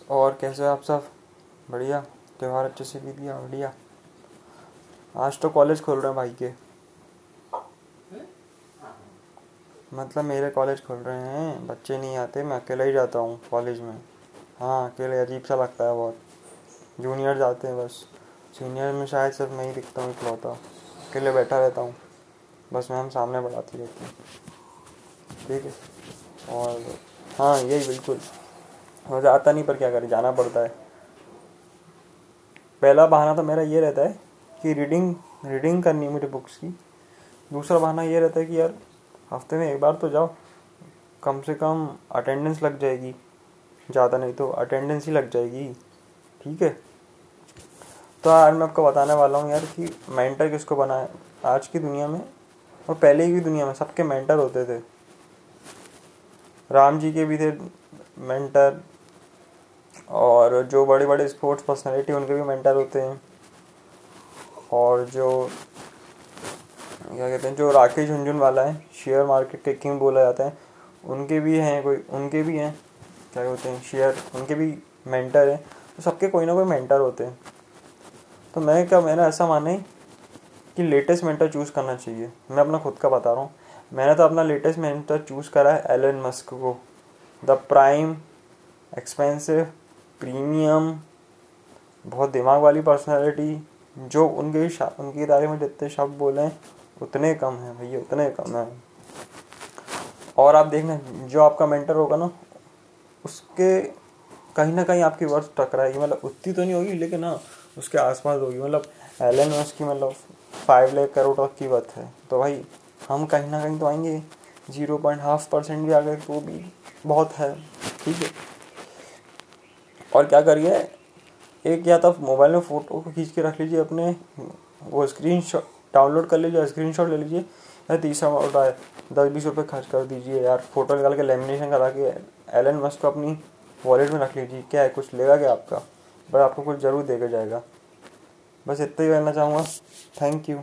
और कैसे आप सब? बढ़िया। त्यौहार अच्छे से बीत गया, बढ़िया। आज तो कॉलेज खोल रहे हैं भाई के। मतलब मेरे कॉलेज खोल रहे हैं, बच्चे नहीं आते, मैं अकेला ही जाता हूँ कॉलेज में। हाँ अकेले, अजीब सा लगता है बहुत। जूनियर जाते हैं बस। सीनियर में शायद सिर्फ़ मैं ही दिखता हूँ, इकलौता। अकेले बैठा रहता हूँ। बस मैम सामने बढ़ाती रहती हूँ। ठीक है? और हाँ यही बिल्कुल। मज़ा आता नहीं, पर क्या करें? जाना पड़ता है। पहला बहाना तो मेरा ये रहता है कि रीडिंग रीडिंग करनी है मुझे बुक्स की। दूसरा बहाना ये रहता है कि यार, हफ़्ते में एक बार तो जाओ, कम से कम अटेंडेंस लग जाएगी। ज़्यादा नहीं तो अटेंडेंस ही लग जाएगी, ठीक है? तो आज मैं आपको बताने वाला हूँ यार कि मेंटर किसको बनाए? आज की दुनिया में, और पहले की दुनिया में सबके मेंटर होते थे। राम जी के भी थे मेंटर और जो बड़े बड़े स्पोर्ट्स पर्सनालिटी उनके भी मेंटर होते हैं। और जो, क्या कहते हैं, जो राकेश झुंझुन वाला है शेयर मार्केट के किंग बोला जाता है, उनके भी हैं कोई, उनके भी हैं, क्या कहते हैं शेयर उनके भी मेंटर हैं तो सबके कोई ना कोई मेंटर होते हैं। तो मैं क्या, मैंने ऐसा माना है कि लेटेस्ट मेंटर चूज़ करना चाहिए। मैं अपना खुद का बता रहा हूँ। मैंने तो अपना लेटेस्ट मेंटर चूज़ करा है एलन मस्क को। द प्राइम एक्सपेंसिव प्रीमियम बहुत दिमाग वाली पर्सनैलिटी जो उनके उनके दायरे में जितने शब्द बोले, उतने कम हैं भैया, उतने कम हैं। और आप देखना, जो आपका मेंटर होगा ना, उसके कहीं ना कहीं आपकी वर्ष टकराएगी। मतलब उतनी तो नहीं होगी, लेकिन हाँ उसके आसपास होगी। मतलब एलन मस्क की मतलब फाइव लाख करोड़ तक की बात है। तो भाई, हम कहीं ना कहीं तो आएँगे। ज़ीरो पॉइंट हाफ़ परसेंट भी आ गए तो भी बहुत है। ठीक है? और क्या करिए? एक या तो मोबाइल में फ़ोटो को खींच के रख लीजिए अपने, वो स्क्रीन डाउनलोड कर लीजिए स्क्रीन शॉट ले लीजिए, या तीसरा होता है दस बीस रुपये खर्च कर दीजिए यार। फ़ोटो निकाल के लेमिनेशन करा के एलन मस्क को अपनी वॉलेट में रख लीजिए। क्या है, कुछ लेगा क्या आपका? बस आपको कुछ ज़रूर देकर जाएगा। बस इतना ही कहना चाहूँगा। Thank you